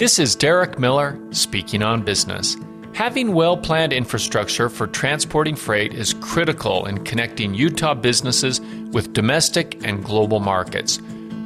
This is Derek Miller speaking on business. Having well planned infrastructure for transporting freight is critical in connecting Utah businesses with domestic and global markets.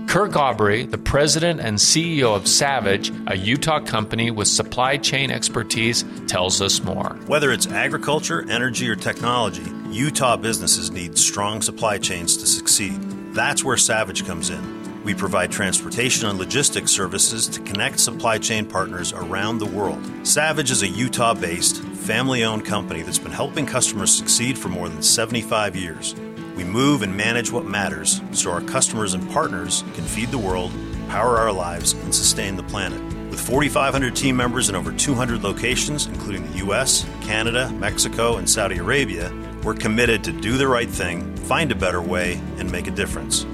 Kirk Aubry, the president and CEO of Savage, a Utah company with supply chain expertise, tells us more. Whether it's agriculture, energy, or technology, Utah businesses need strong supply chains to succeed. That's where Savage comes in. We provide transportation and logistics services to connect supply chain partners around the world. Savage is a Utah based, family owned company that's been helping customers succeed for more than 75 years. We move and manage what matters so our customers and partners can feed the world, power our lives, and sustain the planet. With 4,500 team members in over 200 locations, including the US, Canada, Mexico, and Saudi Arabia, we're committed to do the right thing, find a better way, and make a difference.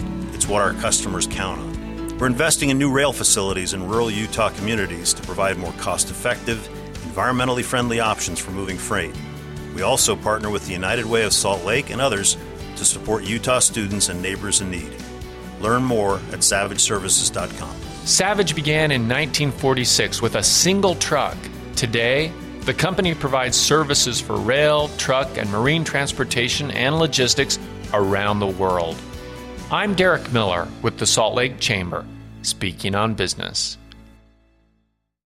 What our customers count on. We're investing in new rail facilities in rural Utah communities to provide more cost effective, environmentally friendly options for moving freight. We also partner with the United Way of Salt Lake and others to support Utah students and neighbors in need. Learn more at savageservices.com. Savage began in 1946 with a single truck. Today, the company provides services for rail, truck, and marine transportation and logistics around the world. I'm Derek Miller with the Salt Lake Chamber, speaking on business.